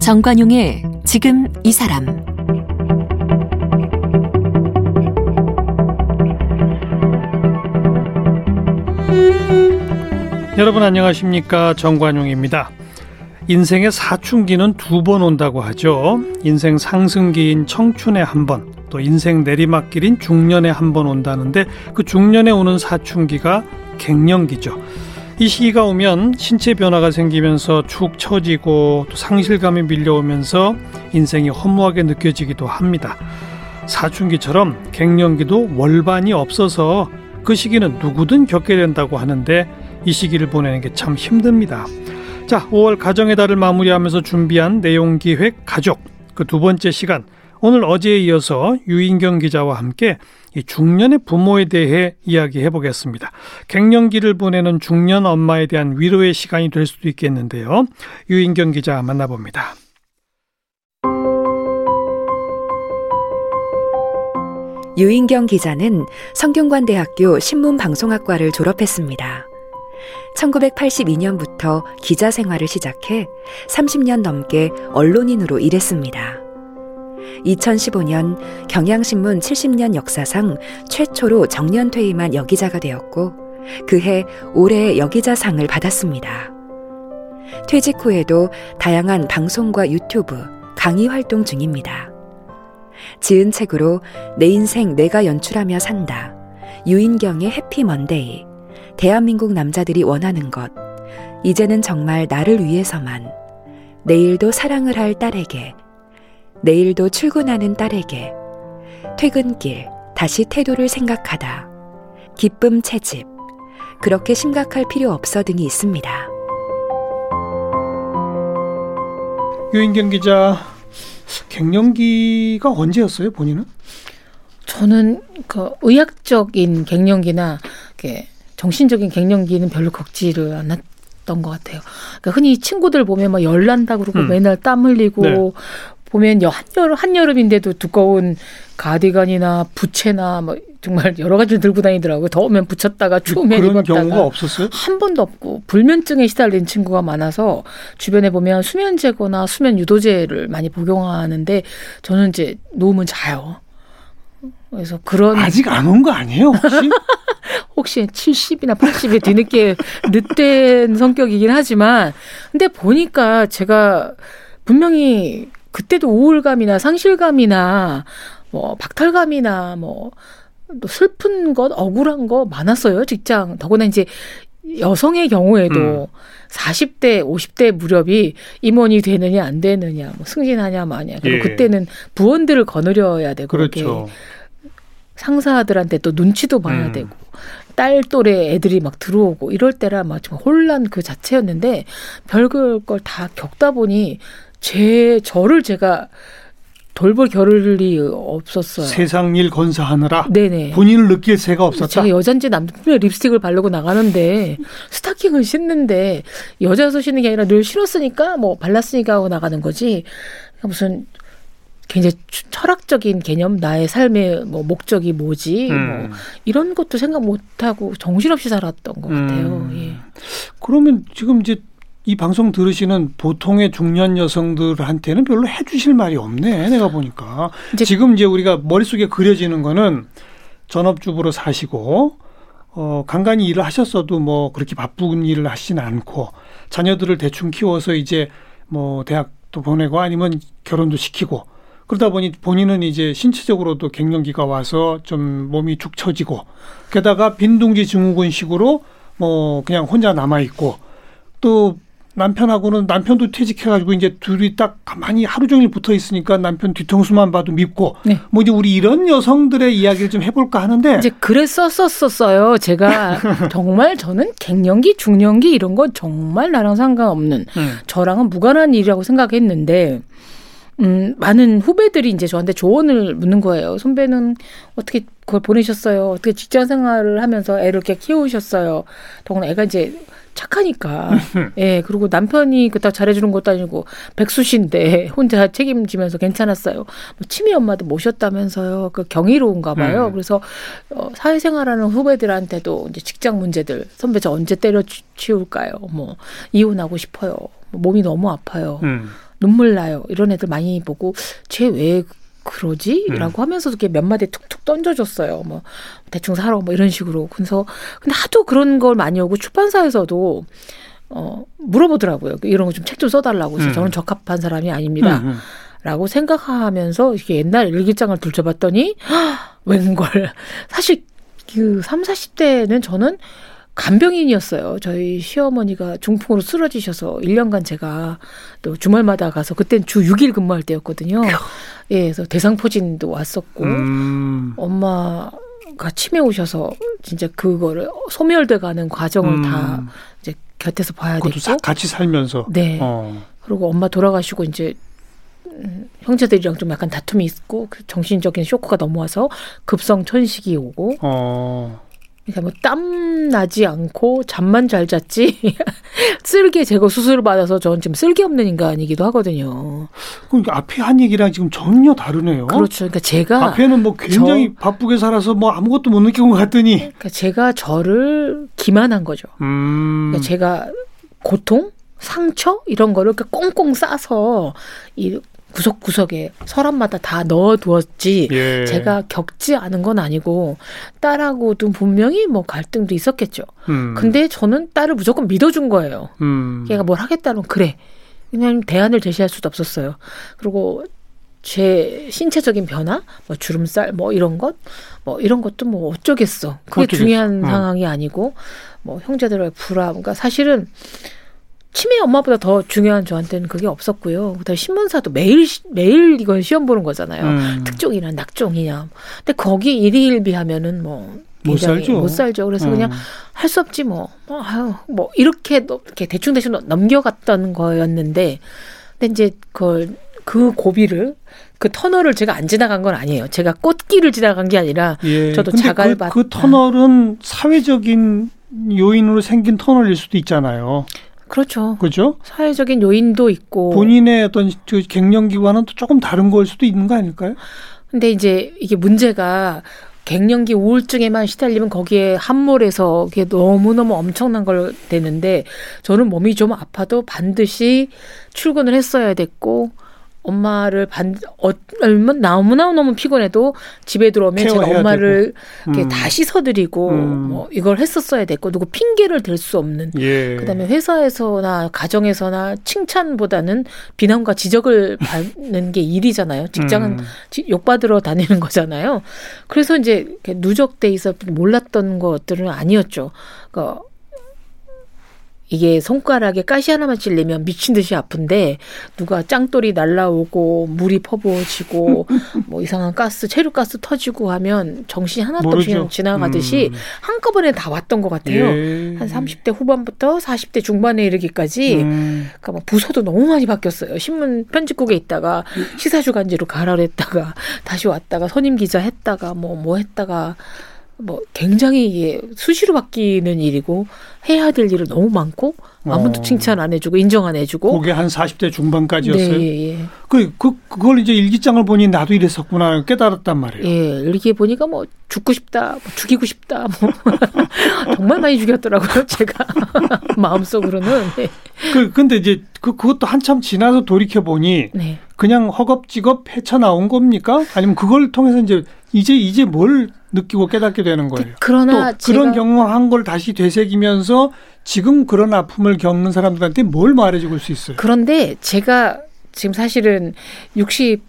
정관용의 지금 이 사람 여러분 안녕하십니까 정관용입니다. 인생의 사춘기는 두 번 온다고 하죠. 인생 상승기인 청춘에 한 번, 또 인생 내리막길인 중년에 한 번 온다는데 그 중년에 오는 사춘기가 갱년기죠. 이 시기가 오면 신체 변화가 생기면서 축 처지고 또 상실감이 밀려오면서 인생이 허무하게 느껴지기도 합니다. 사춘기처럼 갱년기도 월반이 없어서 그 시기는 누구든 겪게 된다고 하는데 이 시기를 보내는 게 참 힘듭니다. 자, 5월 가정의 달을 마무리하면서 준비한 내용 기획 가족 그 두 번째 시간 오늘 어제에 이어서 유인경 기자와 함께 이 중년의 부모에 대해 이야기해 보겠습니다. 갱년기를 보내는 중년 엄마에 대한 위로의 시간이 될 수도 있겠는데요. 유인경 기자 만나봅니다. 유인경 기자는 성균관대학교 신문방송학과를 졸업했습니다. 1982년부터 기자 생활을 시작해 30년 넘게 언론인으로 일했습니다. 2015년 경향신문 70년 역사상 최초로 정년 퇴임한 여기자가 되었고 그해 올해의 여기자상을 받았습니다. 퇴직 후에도 다양한 방송과 유튜브, 강의 활동 중입니다. 지은 책으로 내 인생 내가 연출하며 산다. 유인경의 해피 먼데이. 대한민국 남자들이 원하는 것. 이제는 정말 나를 위해서만. 내일도 사랑을 할 딸에게. 내일도 출근하는 딸에게. 퇴근길, 다시 태도를 생각하다. 기쁨 채집. 그렇게 심각할 필요 없어 등이 있습니다. 유인경 기자, 갱년기가 언제였어요, 본인은? 저는 그 의학적인 갱년기나 정신적인 갱년기는 별로 겪지를 않았 던 것 같아요. 그러니까 흔히 친구들 보면 막 열난다 그러고 음. 맨날 땀 흘리고 네. 보면 한여름 한여름인데도 두꺼운 가디건이나 부채나 뭐 정말 여러 가지를 들고 다니더라고요. 더우면 붙였다가 추우면 그런 입었다가 경우가 없었어요? 한 번도 없고 불면증에 시달린 친구가 많아서 주변에 보면 수면제거나 수면 유도제를 많이 복용하는데 저는 이제 놓으면 자요. 그래서 그런 아직 안 온 거 아니에요 혹시? 혹시 70이나 80에 뒤늦게 늦된 성격이긴 하지만 근데 보니까 제가 분명히 그때도 우울감이나 상실감이나 뭐 박탈감이나 뭐 또 슬픈 것, 억울한 거 많았어요, 직장. 더구나 이제 여성의 경우에도 음. 40대, 50대 무렵이 임원이 되느냐 안 되느냐, 뭐 승진하냐 마냐. 그리고 예. 그때는 부원들을 거느려야 되고 그렇죠. 상사들한테 또 눈치도 봐야 음. 되고 딸 또래 애들이 막 들어오고 이럴 때라 막 정말 혼란 그 자체였는데 별걸 걸 다 겪다 보니 제 저를 제가 돌볼 겨를이 없었어요. 세상 일 건사하느라 네네. 본인을 느낄 새가 없었다. 제가 여잔지 남자분명 립스틱을 바르고 나가는데 스타킹을 신는데 여자여서 신는 게 아니라 늘 신었으니까 뭐 발랐으니까 하고 나가는 거지. 무슨 굉장히 철학적인 개념, 나의 삶의 뭐 목적이 뭐지, 음. 뭐 이런 것도 생각 못 하고 정신없이 살았던 것 같아요. 음. 예. 그러면 지금 이제 이 방송 들으시는 보통의 중년 여성들한테는 별로 해주실 말이 없네. 내가 보니까 이제 지금 이제 우리가 머릿속에 그려지는 거는 전업주부로 사시고 어 간간히 일을 하셨어도 뭐 그렇게 바쁜 일을 하시진 않고 자녀들을 대충 키워서 이제 뭐 대학도 보내고 아니면 결혼도 시키고 그러다 보니 본인은 이제 신체적으로도 갱년기가 와서 좀 몸이 축 처지고 게다가 빈둥지 증후군식으로 뭐 그냥 혼자 남아 있고 또 남편하고는 남편도 퇴직해가지고 이제 둘이 딱 가만히 하루 종일 붙어 있으니까 남편 뒤통수만 봐도 밉고 네. 뭐 이제 우리 이런 여성들의 이야기를 좀 해볼까 하는데 이제 그랬었었어요. 제가 정말 저는 갱년기, 중년기 이런 건 정말 나랑 상관없는 음. 저랑은 무관한 일이라고 생각했는데 음, 많은 후배들이 이제 저한테 조언을 묻는 거예요. 선배는 어떻게 그걸 보내셨어요? 어떻게 직장 생활을 하면서 애를 이렇게 키우셨어요? 더구나 애가 이제 착하니까. 예, 그리고 남편이 그닥 잘해주는 것도 아니고 백수신데 혼자 책임지면서 괜찮았어요. 뭐 치매 엄마도 모셨다면서요. 그 경이로운가 봐요. 음. 그래서 어, 사회생활하는 후배들한테도 이제 직장 문제들 선배 저 언제 때려치울까요? 뭐 이혼하고 싶어요. 뭐 몸이 너무 아파요. 음. 눈물 나요. 이런 애들 많이 보고 쟤 왜 그러지? 음. 라고 하면서도 이렇게 몇 마디 툭툭 던져줬어요. 뭐 대충 살아 뭐 이런 식으로. 그래서 근데 하도 그런 걸 많이 오고 출판사에서도 어 물어보더라고요. 이런 거 좀 책좀 써달라고. 그래서 음. 저는 적합한 사람이 아닙니다. 음, 음. 라고 생각하면서 이게 옛날 일기장을 들춰봤더니 웬걸 사실 그 3, 40대는 저는 간병인이었어요. 저희 시어머니가 중풍으로 쓰러지셔서 1년간 제가 또 주말마다 가서 그땐 주 6일 근무할 때였거든요. 예, 그래서 대상포진도 왔었고 음. 엄마가 치매 오셔서 진짜 그거를 소멸돼 가는 과정을 음. 다 이제 곁에서 봐야 사- 같이 살면서. 네. 어. 그리고 엄마 돌아가시고 이제 음, 형제들이랑 좀 약간 다툼이 있고 그 정신적인 쇼크가 넘어와서 급성 천식이 오고 어. 그러니까 뭐 땀 나지 않고 잠만 잘 잤지 쓸개 제거 수술을 받아서 저는 지금 쓸개 없는 인간이기도 하거든요. 그러니까 앞에 한 얘기랑 지금 전혀 다르네요. 그렇죠. 그러니까 제가 앞에는 뭐 굉장히 바쁘게 살아서 뭐 아무것도 못 느낀 것 같더니. 그러니까 제가 저를 기만한 거죠. 음. 그러니까 제가 고통, 상처 이런 거를 이렇게 꽁꽁 싸서 이 구석구석에 서랍마다 다 넣어두었지. 예. 제가 겪지 않은 건 아니고 딸하고도 분명히 뭐 갈등도 있었겠죠. 음. 근데 저는 딸을 무조건 믿어준 거예요. 음. 걔가 뭘 하겠다면 그래. 그냥 대안을 제시할 수도 없었어요. 그리고 제 신체적인 변화, 뭐 주름살, 뭐 이런 것, 뭐 이런 것도 뭐 어쩌겠어. 그게 어쩌겠어. 중요한 어. 상황이 아니고, 뭐 형제들의 불화, 그러니까 사실은 치매 엄마보다 더 중요한 저한테는 그게 없었고요. 그다음 에 신문사도 매일 시- 매일 이건 시험 보는 거잖아요. 음. 특종이나 낙종이냐. 근데 거기 일희일비 하면은 뭐 못 살죠. 못 살죠. 그래서 그냥 음. 할수 없지 뭐. 뭐, 아유, 뭐 이렇게 너- 이렇게 대충 대충 넘겨갔던 거였는데, 근데 이제 그걸 그 고비를 그 터널을 제가 안 지나간 건 아니에요. 제가 꽃길을 지나간 게 아니라 예. 저도 근데 자갈 그, 받- 그 터널은 사회적인 요인으로 생긴 터널일 수도 있잖아요. 그렇죠. 그죠? 사회적인 요인도 있고. 본인의 어떤 저 갱년기와는 또 조금 다른 걸 수도 있는 거 아닐까요? 근데 이제 이게 문제가 갱년기 우울증에만 시달리면 거기에 함몰해서 그게 너무너무 엄청난 걸 되는데 저는 몸이 좀 아파도 반드시 출근을 했어야 됐고 엄마를 반 어, 얼마 너무나 너무 피곤해도 집에 들어오면 제가 엄마를 이렇게 음. 다 씻어드리고 음. 뭐 이걸 했었어야 됐고 누구 핑계를 댈 수 없는 예. 그다음에 회사에서나 가정에서나 칭찬보다는 비난과 지적을 받는 게 일이잖아요. 직장은 음. 지- 욕받으러 다니는 거잖아요. 그래서 이제 누적돼 있어 몰랐던 것들은 아니었죠. 그러니까 이게 손가락에 가시 하나만 찔리면 미친 듯이 아픈데 누가 짱돌이 날라오고 물이 퍼부어지고 뭐 이상한 가스 체류 가스 터지고 하면 정신이 하나도 없이. 지나가듯이 음. 한꺼번에 다 왔던 것 같아요. 예. 한 30대 후반부터 40대 중반에 이르기까지 음. 그러니까 막 부서도 너무 많이 바뀌었어요. 신문 편집국에 있다가 시사주간지로 가라를 했다가 다시 왔다가 선임 기자 했다가 뭐뭐 했다가 뭐 굉장히 이게 수시로 바뀌는 일이고 해야 될 일은 너무 많고 아무도 어. 칭찬 안 해주고 인정 안 해주고 그게 한 40대 중반까지였어요. 네, 예, 예. 그, 그, 그걸 이제 일기장을 보니 나도 이랬었구나 깨달았단 말이에요. 예, 이렇게 보니까 뭐 죽고 싶다, 뭐 죽이고 싶다, 뭐 정말 많이 죽였더라고요, 제가 마음속으로는. 네. 그, 근데 이제 그, 그것도 한참 지나서 돌이켜 보니 네. 그냥 허겁지겁 헤쳐 나온 겁니까? 아니면 그걸 통해서 이제 이제 이제 뭘 느끼고 깨닫게 되는 거예요? 그 러나 또 그런 제가 경험한 걸 다시 되새기면서 지금 그런 아픔을 겪는 사람들한테 뭘 말해줄 수 있어요? 그런데 제가 지금 사실은 60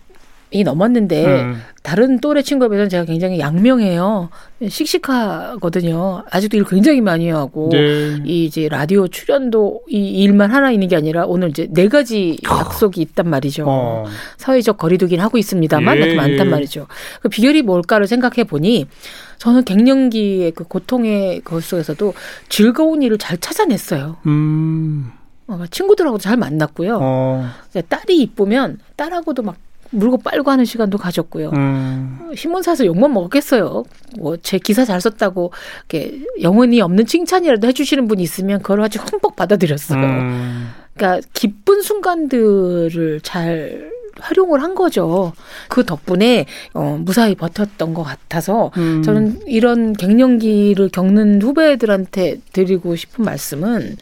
이 넘었는데 음. 다른 또래 친구에 비해서는 제가 굉장히 양명해요. 씩씩하거든요. 아직도 일 굉장히 많이 하고 네. 이 이제 라디오 출연도 이 일만 하나 있는 게 아니라 오늘 이제 네 가지 약속이 있단 말이죠. 어. 사회적 거리두기는 하고 있습니다만 예, 그렇게 많단 예. 말이죠. 그 비결이 뭘까를 생각해 보니 저는 갱년기의 그 고통의 것 속에서도 즐거운 일을 잘 찾아냈어요. 음. 어, 친구들하고도 잘 만났고요. 어. 딸이 이쁘면 딸하고도 막 물고 빨고 하는 시간도 가졌고요. 음. 신문사에서 욕만 먹었겠어요. 뭐 제 기사 잘 썼다고 이렇게 영혼이 없는 칭찬이라도 해주시는 분이 있으면 그걸 아주 흠뻑 받아들였어요. 음. 그러니까 기쁜 순간들을 잘 활용을 한 거죠. 그 덕분에 어, 무사히 버텼던 것 같아서 음. 저는 이런 갱년기를 겪는 후배들한테 드리고 싶은 말씀은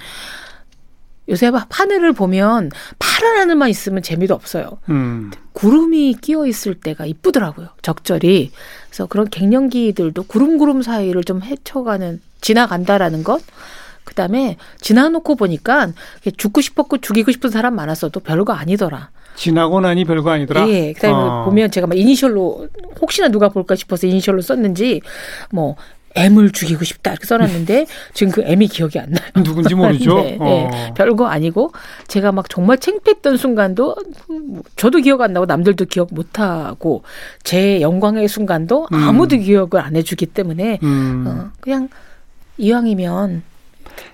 요새 하늘을 보면 파란 하늘만 있으면 재미도 없어요. 음. 구름이 끼어 있을 때가 이쁘더라고요. 적절히. 그래서 그런 갱년기들도 구름구름 사이를 좀 헤쳐가는 지나간다라는 것. 그다음에 지나놓고 보니까 죽고 싶었고 죽이고 싶은 사람 많았어도 별거 아니더라. 지나고 나니 별거 아니더라. 예. 그다음에 어. 보면 제가 막 이니셜로 혹시나 누가 볼까 싶어서 이니셜로 썼는지 뭐 M을 죽이고 싶다 이렇게 써놨는데 지금 그 M이 기억이 안 나요. 누군지 모르죠. 네, 네. 어. 별거 아니고 제가 막 정말 창피했던 순간도 음, 저도 기억 안 나고 남들도 기억 못 하고 제 영광의 순간도 음. 아무도 기억을 안 해주기 때문에 음. 어, 그냥 이왕이면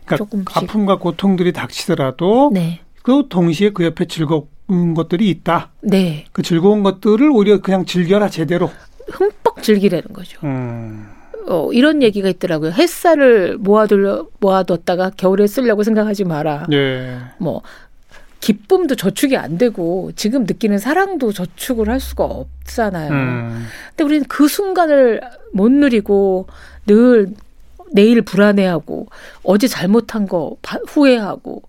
그러니까 조금씩. 아픔과 고통들이 닥치더라도 네, 그 동시에 그 옆에 즐거운 것들이 있다. 네 그 즐거운 것들을 오히려 그냥 즐겨라 제대로. 흠뻑 즐기라는 거죠. 음. 어, 이런 얘기가 있더라고요. 햇살을 모아둘 모아뒀다가 겨울에 쓰려고 생각하지 마라. 예. 뭐 기쁨도 저축이 안 되고 지금 느끼는 사랑도 저축을 할 수가 없잖아요. 음. 근데 우리는 그 순간을 못 누리고 늘 내일 불안해하고 어제 잘못한 거 바- 후회하고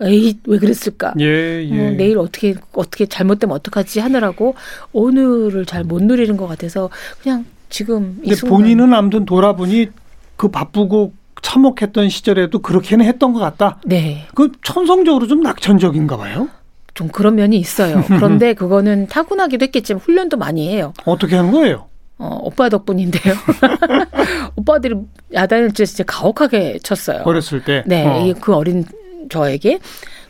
에이 왜 그랬을까? 예, 예. 뭐 내일 어떻게 어떻게 잘못되면 어떡하지 하느라고 오늘을 잘 못 누리는 것 같아서 그냥 지금 이 근데 본인은 아무튼 돌아보니 그 바쁘고 참혹했던 시절에도 그렇게는 했던 것 같다. 네. 그 천성적으로 좀 낙천적인가 봐요. 좀 그런 면이 있어요. 그런데 그거는 타고나기도 했겠지만 훈련도 많이 해요. 어떻게 하는 거예요? 어, 오빠 덕분인데요. 오빠들이 야단을 진짜, 진짜 가혹하게 쳤어요. 어렸을 때. 네, 어. 그 어린 저에게.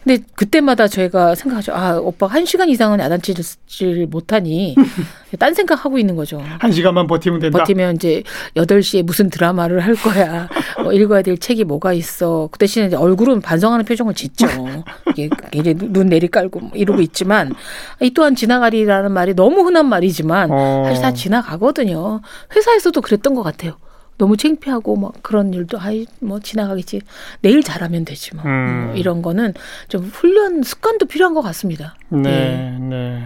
근데 그때마다 저희가 생각하죠. 아, 오빠 한 시간 이상은 야단치질 못하니 딴 생각하고 있는 거죠. 한 시간만 버티면 된다. 버티면 이제 8시에 무슨 드라마를 할 거야. 뭐 읽어야 될 책이 뭐가 있어. 그 대신에 이제 얼굴은 반성하는 표정을 짓죠. 이게 이제 눈 내리 깔고 뭐 이러고 있지만 이 또한 지나가리라는 말이 너무 흔한 말이지만 어. 사실 다 지나가거든요. 회사에서도 그랬던 것 같아요. 너무 창피하고 막 그런 일도 아이 뭐 지나가겠지. 내일 잘하면 되지 뭐. 음. 뭐 이런 거는 좀 훈련 습관도 필요한 것 같습니다. 네, 네.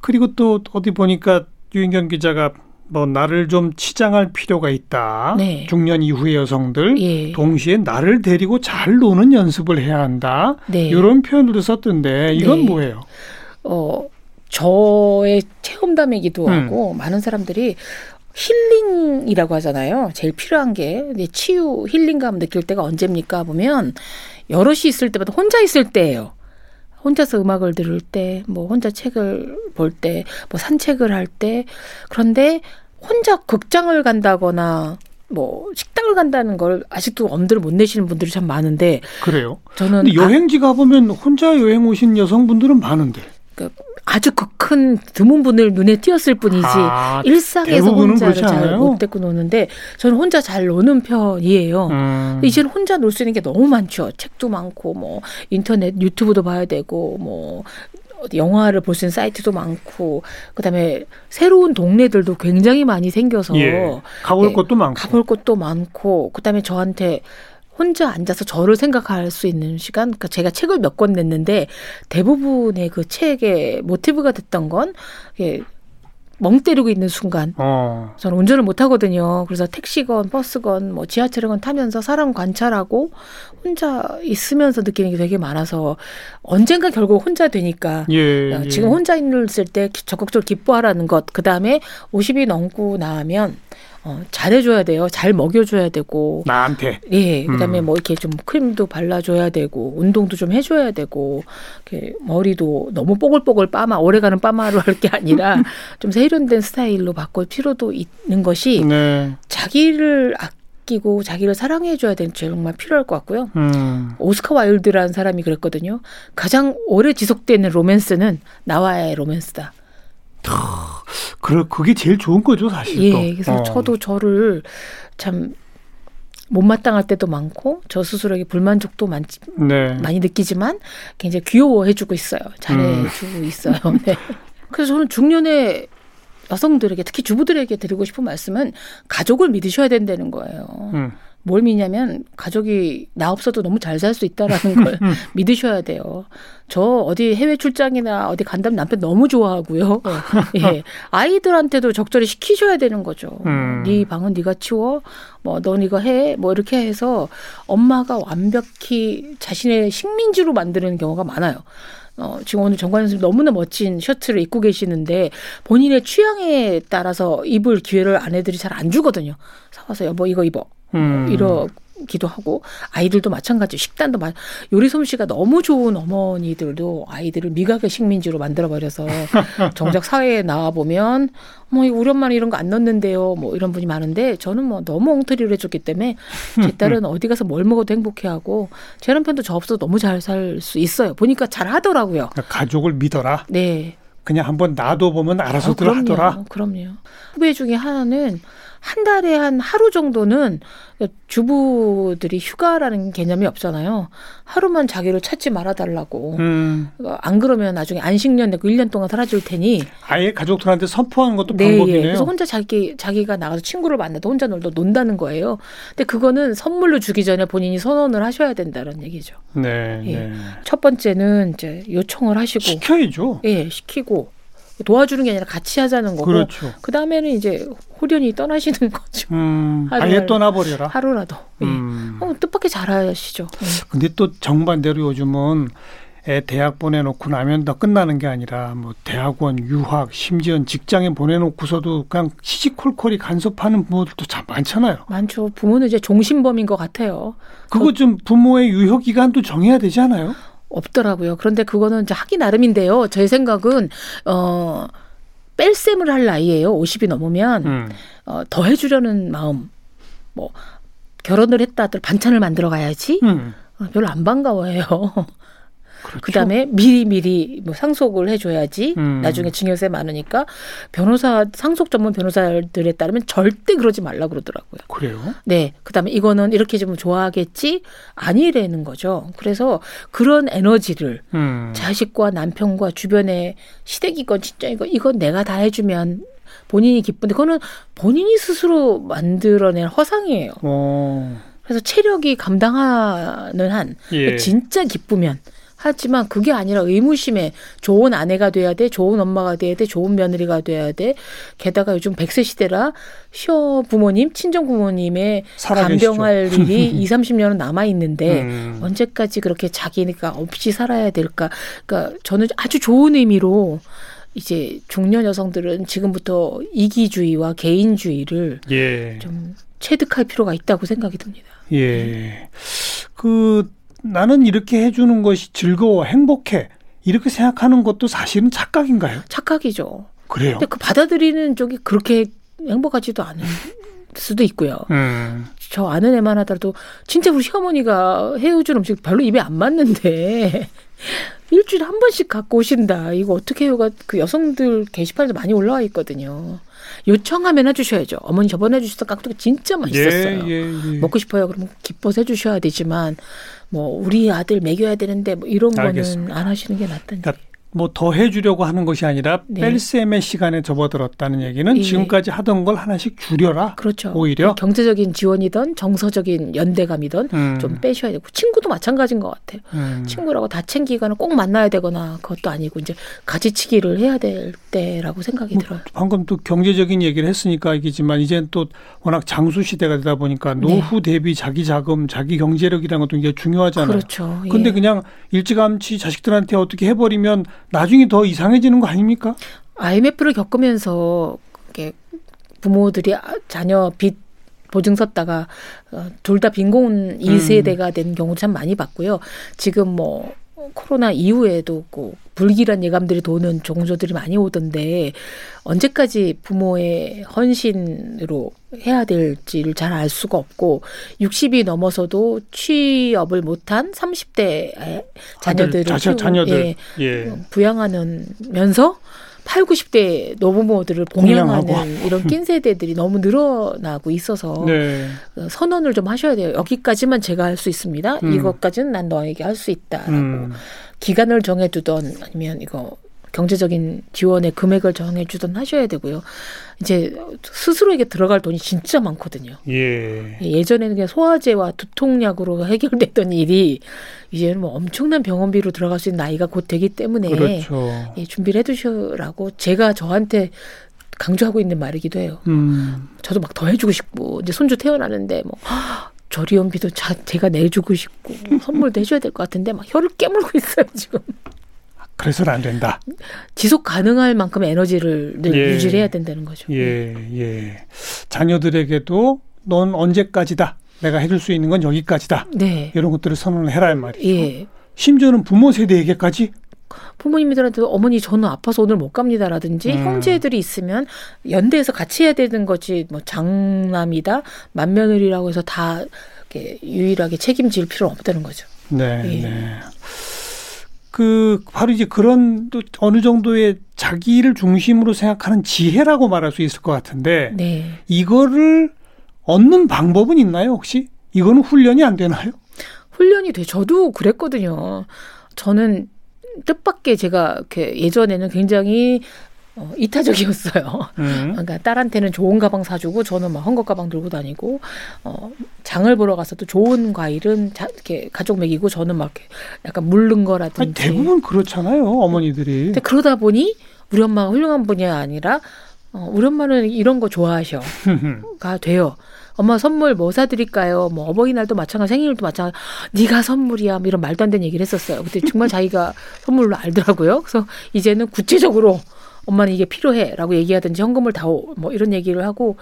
그리고 또 어디 보니까 유인경 기자가 뭐 나를 좀 치장할 필요가 있다. 네. 중년 이후의 여성들 예. 동시에 나를 데리고 잘 노는 연습을 해야 한다. 네. 이런 표현들도 썼던데 이건 네. 뭐예요? 어, 저의 체험담이기도 음. 하고 많은 사람들이 힐링이라고 하잖아요. 제일 필요한 게 근데 치유 힐링감 느낄 때가 언제입니까? 보면 여럿이 있을 때보다 혼자 있을 때예요. 혼자서 음악을 들을 때, 뭐 혼자 책을 볼 때, 뭐 산책을 할 때, 그런데 혼자 극장을 간다거나 뭐 식당을 간다는 걸 아직도 엄두를 못 내시는 분들이 참 많은데 그래요. 저는 근데 여행지 가 보면 혼자 여행 오신 여성분들은 많은데. 아주 그 큰 드문 분을 눈에 띄었을 뿐이지 아, 일상에서 혼자를 잘? 못 데리고 노는데 저는 혼자 잘 노는 편이에요. 음. 이제는 혼자 놀 수 있는 게 너무 많죠. 책도 많고 뭐 인터넷 유튜브도 봐야 되고 뭐 영화를 볼 수 있는 사이트도 많고 그다음에 새로운 동네들도 굉장히 많이 생겨서 예. 가볼 예, 것도 많고. 가볼 곳도 많고 그다음에 저한테 혼자 앉아서 저를 생각할 수 있는 시간. 그러니까 제가 책을 몇 권 냈는데 대부분의 그 책의 모티브가 됐던 건 이게 멍 때리고 있는 순간. 어. 저는 운전을 못 하거든요. 그래서 택시건 버스건 뭐 지하철건 타면서 사람 관찰하고 혼자 있으면서 느끼는 게 되게 많아서 언젠가 결국 혼자 되니까 예. 어, 예. 지금 혼자 있을 때 기- 적극적으로 기뻐하라는 것. 그 다음에 50이 넘고 나면 어, 잘해줘야 돼요. 잘 먹여줘야 되고. 나한테. 예, 그다음에 음. 뭐 이렇게 좀 크림도 발라줘야 되고 운동도 좀 해줘야 되고 이렇게 머리도 너무 뽀글뽀글 빠마 오래가는 빠마로 할 게 아니라 좀 세련된 스타일로 바꿀 필요도 있는 것이 네. 자기를 아끼고 자기를 사랑해줘야 되는 게 정말 필요할 것 같고요. 음. 오스카 와일드라는 사람이 그랬거든요. 가장 오래 지속되는 로맨스는 나와의 로맨스다. 그 그게 제일 좋은 거죠, 사실. 또. 예, 그래서 어. 저도 저를 참 못마땅할 때도 많고 저 스스로에게 불만족도 많, 네. 많이 느끼지만 굉장히 귀여워해주고 있어요. 잘해주고 음. 있어요. 네. 그래서 저는 중년의 여성들에게 특히 주부들에게 드리고 싶은 말씀은 가족을 믿으셔야 된다는 거예요. 음. 뭘 믿냐면 가족이 나 없어도 너무 잘 살 수 있다라는 걸 믿으셔야 돼요. 저 어디 해외 출장이나 어디 간다면 남편 너무 좋아하고요. 예. 아이들한테도 적절히 시키셔야 되는 거죠. 음. 네 방은 네가 치워. 뭐넌 이거 해. 뭐 이렇게 해서 엄마가 완벽히 자신의 식민지로 만드는 경우가 많아요. 어, 지금 오늘 정관 선생님 너무나 멋진 셔츠를 입고 계시는데 본인의 취향에 따라서 입을 기회를 아내들이 잘 안 주거든요. 사와서 여보 이거 입어. 음. 이러기도 하고 아이들도 마찬가지 식단도 마 요리 솜씨가 너무 좋은 어머니들도 아이들을 미각의 식민지로 만들어 버려서 정작 사회에 나와 보면 뭐 우리 엄마는 이런 거 안 넣는데요 뭐 이런 분이 많은데 저는 뭐 너무 엉터리를 해줬기 때문에 제 딸은 어디 가서 뭘 먹어도 행복해하고 제 남편도 저 없어도 너무 잘 살 수 있어요 보니까 잘 하더라고요 그러니까 가족을 믿어라. 네 그냥 한번 놔둬 보면 알아서 어, 그럼요. 하더라. 그럼요. 후배 중에 하나는 한 달에 한 하루 정도는 주부들이 휴가라는 개념이 없잖아요. 하루만 자기를 찾지 말아달라고. 음. 어, 안 그러면 나중에 안식년 내고 1년 동안 살아줄 테니. 아예 가족들한테 선포하는 것도 네, 예. 방법이네요. 그래서 혼자 자기, 자기가 나가서 친구를 만나도 혼자 놀도 논다는 거예요. 근데 그거는 선물로 주기 전에 본인이 선언을 하셔야 된다는 얘기죠. 네, 예. 네. 첫 번째는 이제 요청을 하시고. 시켜야죠. 예, 시키고. 도와주는 게 아니라 같이 하자는 거고. 그렇죠. 그 다음에는 이제 홀연히 떠나시는 거죠. 음, 하루 아예. 떠나버려라. 하루라도. 예. 음. 어, 뜻밖의 잘하시죠. 예. 근데 또 정반대로 요즘은 애 대학 보내놓고 나면 더 끝나는 게 아니라 뭐 대학원, 유학, 심지어 직장에 보내놓고서도 그냥 시시콜콜이 간섭하는 부모들도 참 많잖아요. 많죠. 부모는 이제 종신범인 것 같아요. 그거 좀 부모의 유효 기간도 정해야 되지 않아요? 없더라고요. 그런데 그거는 이제 하기 나름인데요. 제 생각은 어 뺄셈을 할 나이예요. 50이 넘으면 음. 어, 더 해주려는 마음. 뭐 결혼을 했다들 반찬을 만들어 가야지. 음. 어, 별로 안 반가워해요. 그렇죠. 그다음에 미리 미리 뭐 상속을 해줘야지. 음. 나중에 증여세 많으니까 변호사 상속 전문 변호사들에 따르면 절대 그러지 말라 그러더라고요. 그래요? 네. 그다음에 이거는 이렇게 좀 좋아하겠지 아니라는 거죠. 그래서 그런 에너지를 음. 자식과 남편과 주변에 시댁이건 친정이건 이건 내가 다 해주면 본인이 기쁜데 그거는 본인이 스스로 만들어낸 허상이에요. 어. 그래서 체력이 감당하는 한 예. 진짜 기쁘면 하지만 그게 아니라 의무심에 좋은 아내가 돼야 돼, 좋은 엄마가 돼야 돼, 좋은 며느리가 돼야 돼. 게다가 요즘 100세 시대라 시어 부모님, 친정 부모님의. 간병할 일이 2, 30년은 남아 있는데 음. 언제까지 그렇게 자기가 없이 살아야 될까? 그러니까 저는 아주 좋은 의미로 이제 중년 여성들은 지금부터 이기주의와 개인주의를 예. 좀 체득할 필요가 있다고 생각이 듭니다. 예. 그 나는 이렇게 해주는 것이 즐거워, 행복해. 이렇게 생각하는 것도 사실은 착각인가요? 착각이죠. 그래요. 근데 그 받아들이는 쪽이 그렇게 행복하지도 않을 수도 있고요. 음. 저 아는 애만 하더라도 진짜 우리 시어머니가 해오준 음식 별로 입에 안 맞는데 일주일에 한 번씩 갖고 오신다. 이거 어떻게 해요가 그 여성들 게시판에도 많이 올라와 있거든요. 요청하면 해주셔야죠. 어머니 저번에 해주셨던 깍두기 진짜 맛있었어요. 예, 예, 예. 먹고 싶어요. 그러면 기뻐서 해주셔야 되지만 뭐 우리 아들 먹여야 되는데 뭐 이런 거는 알겠습니다. 안 하시는 게 낫다는 그러니까 뭐 더 해 주려고 하는 것이 아니라 네. 뺄셈의 시간에 접어들었다는 얘기는 예. 지금까지 하던 걸 하나씩 줄여라. 그렇죠. 오히려? 경제적인 지원이든 정서적인 연대감이든 음. 좀 빼셔야 되고 친구도 마찬가지인 것 같아요. 음. 친구라고 다 챙기거나 꼭 만나야 되거나 그것도 아니고 이제 가지치기를 해야 될 때라고 생각이 뭐 들어요. 방금 또 경제적인 얘기를 했으니까 알겠지만 이제는 또 워낙 장수 시대가 되다 보니까 노후 대비 자기 자금, 자기 경제력이라는 것도 이제 중요하잖아요. 네. 그렇죠. 근데 예. 그냥 일찌감치 자식들한테 어떻게 해버리면 나중에 더 이상해지는 거 아닙니까? IMF를 겪으면서 이렇게 부모들이 아- 자녀 빚 보증 섰다가 어, 둘다 빈곤 2세대가 된 경우 참 많이 봤고요. 지금 뭐 코로나 이후에도 그 불길한 예감들이 도는 종조들이 많이 오던데 언제까지 부모의 헌신으로 해야 될지를 잘 알 수가 없고 60이 넘어서도 취업을 못한 30대 자녀들을 아들, 자, 키우고, 자녀들. 예, 예. 부양하면서 8, 90대 노부모들을 봉양하는 봉양하고. 이런 낀 세대들이 너무 늘어나고 있어서 네. 어, 선언을 좀 하셔야 돼요. 여기까지만 제가 할 수 있습니다. 음. 이것까지는 난 너에게 할 수 있다라고 음. 기간을 정해두던 아니면 이거 경제적인 지원의 금액을 정해주던 하셔야 되고요. 이제 스스로에게 들어갈 돈이 진짜 많거든요. 예. 예전에는 그냥 소화제와 두통약으로 해결됐던 일이 이제는 뭐 엄청난 병원비로 들어갈 수 있는 나이가 곧 되기 때문에 그렇죠. 예, 준비를 해두시라고 제가 저한테 강조하고 있는 말이기도 해요. 음. 저도 막 더 해주고 싶고 이제 손주 태어나는데 뭐 조리원비도 자, 제가 내주고 싶고 선물도 해줘야 될 것 같은데 막 혀를 깨물고 있어요 지금. 그래서는 안 된다. 지속 가능할 만큼 에너지를 늘 예. 유지를 해야 된다는 거죠. 예, 예. 자녀들에게도 넌 언제까지다. 내가 해줄 수 있는 건 여기까지다. 네. 이런 것들을 선언을 해라 이 말이죠. 예. 심지어는 부모 세대에게까지 부모님들한테도 어머니 저는 아파서 오늘 못 갑니다라든지 음. 형제들이 있으면 연대해서 같이 해야 되는 거지 뭐 장남이다 맏며느리라고 해서 다 이렇게 유일하게 책임질 필요는 없다는 거죠. 네, 예. 네. 그 바로 이제 그런 또 어느 정도의 자기를 중심으로 생각하는 지혜라고 말할 수 있을 것 같은데 네. 이거를 얻는 방법은 있나요 혹시? 이거는 훈련이 안 되나요? 훈련이 돼. 저도 그랬거든요. 저는 뜻밖의 제가 이렇게 예전에는 굉장히 어, 이타적이었어요. 음. 그러니까 딸한테는 좋은 가방 사주고 저는 막 헝겊 가방 들고 다니고 어, 장을 보러 가서도 좋은 과일은 자, 이렇게 가족 먹이고 저는 막 약간 물른 거라든지. 아니, 대부분 그렇잖아요 어머니들이. 근데 그러다 보니 우리 엄마가 훌륭한 분이 아니라 어, 우리 엄마는 이런 거 좋아하셔가 돼요. 엄마 선물 뭐 사드릴까요? 뭐 어버이날도 마찬가지, 생일도 마찬가지. 네가 선물이야. 뭐 이런 말도 안 되는 얘기를 했었어요. 근데 정말 자기가 선물로 알더라고요. 그래서 이제는 구체적으로 엄마는 이게 필요해라고 얘기하든지 현금을 다오 뭐 이런 얘기를 하고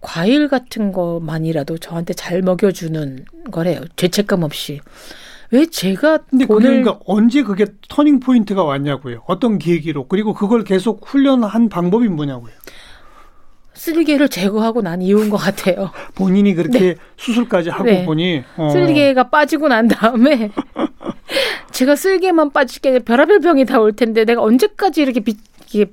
과일 같은 거만이라도 저한테 잘 먹여주는 거래요. 죄책감 없이. 왜 제가 근데 돈을 그러니까 언제 그게 turning point가 왔냐고요. 어떤 계기로 그리고 그걸 계속 훈련한 방법이 뭐냐고요. 쓸개를 제거하고 난 이유인 것 같아요. 본인이 그렇게 수술까지 하고 네. 보니 어. 쓸개가 빠지고 난 다음에 제가 쓸개만 빠질 게 아니라 별의별 병이 다 올 텐데 내가 언제까지 이렇게 비, 이게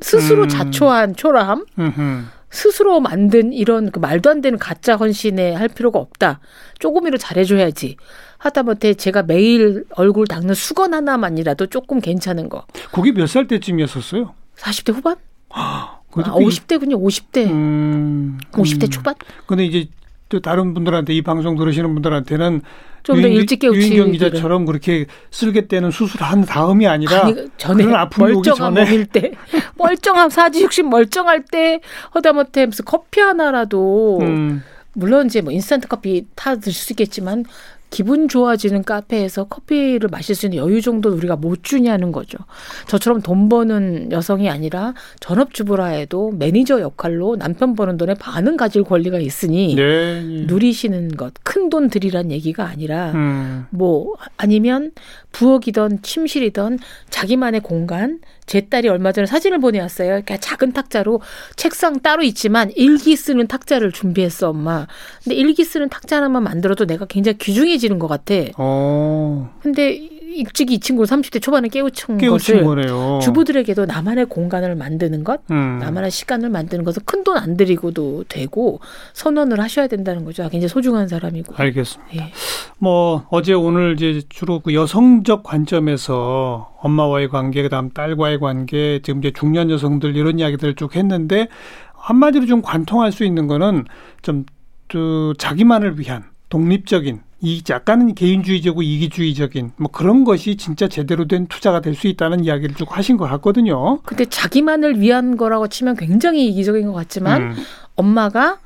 스스로 음. 자초한 초라함, 음흠. 스스로 만든 이런 그 말도 안 되는 가짜 헌신에 할 필요가 없다. 조금이라도 잘해줘야지. 하다못해 제가 매일 얼굴 닦는 수건 하나만이라도 조금 괜찮은 거. 그게 몇살 때쯤이었었어요? 40대 후반? 아, 50대군요. 50대. 음, 50대 음. 초반? 근데 이제 또 다른 분들한테 이 방송 들으시는 분들한테는 좀 더 일찍 깨우치기를. 유인경 기자처럼 그렇게 쓸개 때는 수술한 다음이 아니라 아니 전에 그런 아픔이 오기 멀쩡한 전에 몸일 때 멀쩡한 사지 육신 멀쩡할 때 허다못해 무슨 커피 하나라도 음, 물론 이제 뭐 인스턴트 커피 타 드실 수 있겠지만 기분 좋아지는 카페에서 커피를 마실 수 있는 여유 정도는 우리가 못 주냐는 거죠. 저처럼 돈 버는 여성이 아니라 전업주부라 해도 매니저 역할로 남편 버는 돈에 반은 가질 권리가 있으니 네. 누리시는 것, 큰 돈 들이란 얘기가 아니라 음, 뭐 아니면 부엌이던 침실이던 자기만의 공간. 제 딸이 얼마 전에 사진을 보내왔어요. 그러니까 작은 탁자로 책상 따로 있지만 일기 쓰는 탁자를 준비했어, 엄마. 근데 일기 쓰는 탁자 하나만 만들어도 내가 굉장히 귀중해지는 것 같아. 어, 근데 일찍 이 친구를 30대 초반에 깨우친 깨우친 것을 거네요. 주부들에게도 나만의 공간을 만드는 것, 음. 나만의 시간을 만드는 것은 큰 돈 안 들이고도 되고 선언을 하셔야 된다는 거죠. 아, 굉장히 소중한 사람이고. 알겠습니다. 예. 뭐 어제 오늘 이제 주로 그 여성적 관점에서 엄마와의 관계, 그다음 딸과의 관계, 지금 이제 중년 여성들 이런 이야기들을 쭉 했는데 한마디로 좀 관통할 수 있는 거는 좀 그 자기만을 위한 독립적인 이 약간은 개인주의적이고 이기주의적인 뭐 그런 것이 진짜 제대로 된 투자가 될 수 있다는 이야기를 쭉 하신 것 같거든요. 근데 자기만을 위한 거라고 치면 굉장히 이기적인 것 같지만 음. 엄마가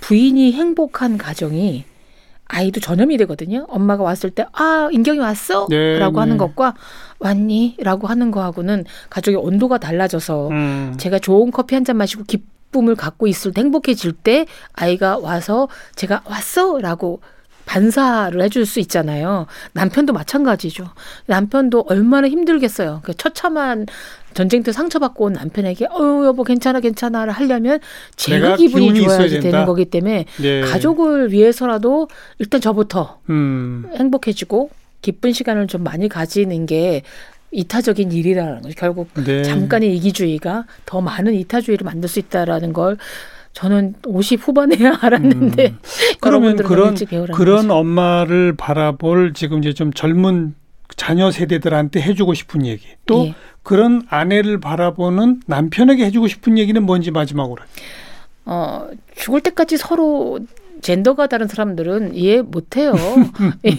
부인이 행복한 가정이 아이도 전염이 되거든요. 엄마가 왔을 때, 아, 인경이 왔어? 네, 라고 네. 하는 것과 왔니? 라고 하는 거하고는 가족의 온도가 달라져서 음. 제가 좋은 커피 한 잔 마시고 기쁨을 갖고 있을 때 행복해질 때 아이가 와서 제가 왔어? 라고 반사를 해줄 수 있잖아요. 남편도 마찬가지죠. 남편도 얼마나 힘들겠어요. 그 처참한 전쟁터 상처받고 온 남편에게 어 여보 괜찮아 괜찮아를 하려면 제가 기분이 된다. 되는 거기 때문에 네. 가족을 위해서라도 일단 저부터 음. 행복해지고 기쁜 시간을 좀 많이 가지는 게 이타적인 일이라는 거죠. 결국 네. 잠깐의 이기주의가 더 많은 이타주의를 만들 수 있다라는 걸 저는 50 후반에야 알았는데 음. 그러면 그런 그런 거죠. 엄마를 바라볼 지금 이제 좀 젊은 자녀 세대들한테 해주고 싶은 얘기 또 예. 그런 아내를 바라보는 남편에게 해주고 싶은 얘기는 뭔지 마지막으로 어, 죽을 때까지 서로 젠더가 다른 사람들은 이해 못해요. 예.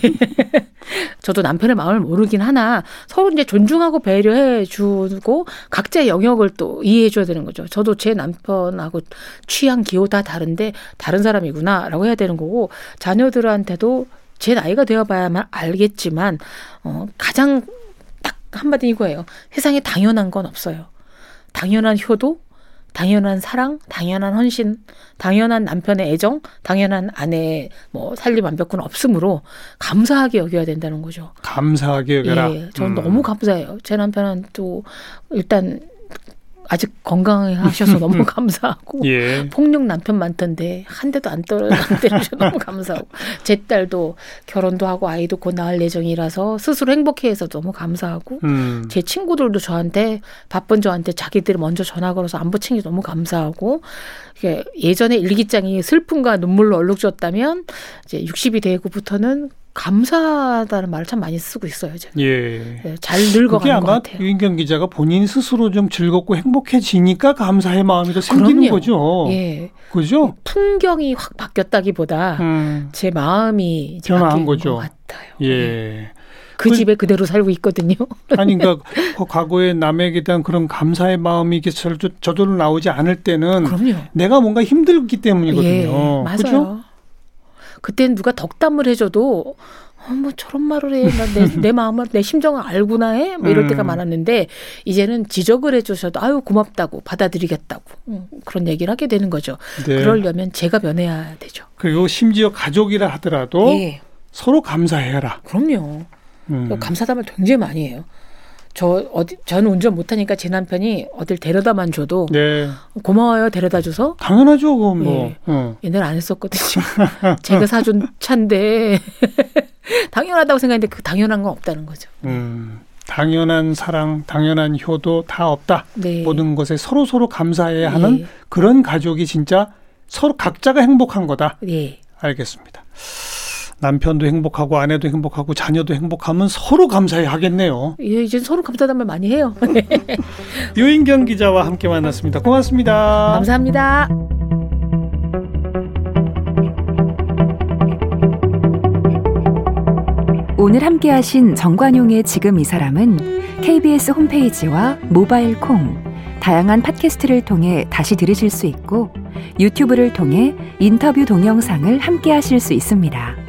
저도 남편의 마음을 모르긴 하나 서로 이제 존중하고 배려해 주고 각자의 영역을 또 이해해 줘야 되는 거죠. 저도 제 남편하고 취향 기호 다 다른데 다른 사람이구나라고 해야 되는 거고 자녀들한테도 제 나이가 되어봐야만 알겠지만 어, 가장 딱 한마디 이거예요. 세상에 당연한 건 없어요. 당연한 효도, 당연한 사랑, 당연한 헌신, 당연한 남편의 애정, 당연한 아내의 뭐 살림 완벽은 없으므로 감사하게 여겨야 된다는 거죠. 감사하게 여겨라. 예, 저는 음. 너무 감사해요. 제 남편은 또 일단 아직 건강하셔서 너무 감사하고 예. 폭력 남편 많던데 한 대도 안 떨어 안 때려줘 너무 감사하고 제 딸도 결혼도 하고 아이도 곧 낳을 예정이라서 스스로 행복해해서 너무 감사하고 음. 제 친구들도 저한테 바쁜 저한테 자기들이 먼저 전화 걸어서 안부 챙겨 너무 감사하고 예전에 일기장이 슬픔과 눈물로 얼룩졌다면 이제 60이 되고부터는 감사하다는 말을 참 많이 쓰고 있어요. 제가. 예. 네, 잘 늙어가는 것 같아요. 유인경 기자가 본인 스스로 좀 즐겁고 행복해지니까 감사의 마음이 더 생기는 그럼요. 거죠. 예, 그죠? 풍경이 확 바뀌었다기보다 음. 제 마음이 변화한 거죠. 것 같아요. 예. 그 그- 집에 그대로 살고 있거든요. 아니 그러니까 그 과거에 남에게 대한 그런 감사의 마음이 이게 저- 저절로 나오지 않을 때는 그럼요. 내가 뭔가 힘들기 때문이거든요. 예, 맞아요. 그죠? 그때는 누가 덕담을 해줘도 어, 뭐 저런 말을 해. 나 내, 내 마음을, 내 심정을 알구나 해. 뭐 이럴 음. 때가 많았는데, 이제는 지적을 해주셔도, 아유, 고맙다고, 받아들이겠다고. 음, 그런 얘기를 하게 되는 거죠. 네. 그러려면 제가 변해야 되죠. 그리고 심지어 가족이라 하더라도 예, 서로 감사해라. 그럼요. 음. 감사담을 굉장히 많이 해요. 저 어디 저는 운전 못하니까 제 남편이 어딜 데려다만 줘도 네. 고마워요 데려다 줘서 당연하죠. 그건 뭐. 예. 어. 옛날에 안 했었거든요. 제가 사준 차인데 당연하다고 생각했는데 그 당연한 건 없다는 거죠. 음. 당연한 사랑, 당연한 효도 다 없다. 네. 모든 것에 서로 서로 감사해야 하는 예. 그런 가족이 진짜 서로 각자가 행복한 거다. 예. 알겠습니다. 남편도 행복하고 아내도 행복하고 자녀도 행복하면 서로 감사해 하겠네요. 예, 이제 서로 감사담을 많이 해요. 유인경 기자와 함께 만났습니다. 고맙습니다. 감사합니다. 오늘 함께 하신 정관용의 지금 이 사람은 KBS 홈페이지와 모바일 콩, 다양한 팟캐스트를 통해 다시 들으실 수 있고 유튜브를 통해 인터뷰 동영상을 함께 하실 수 있습니다.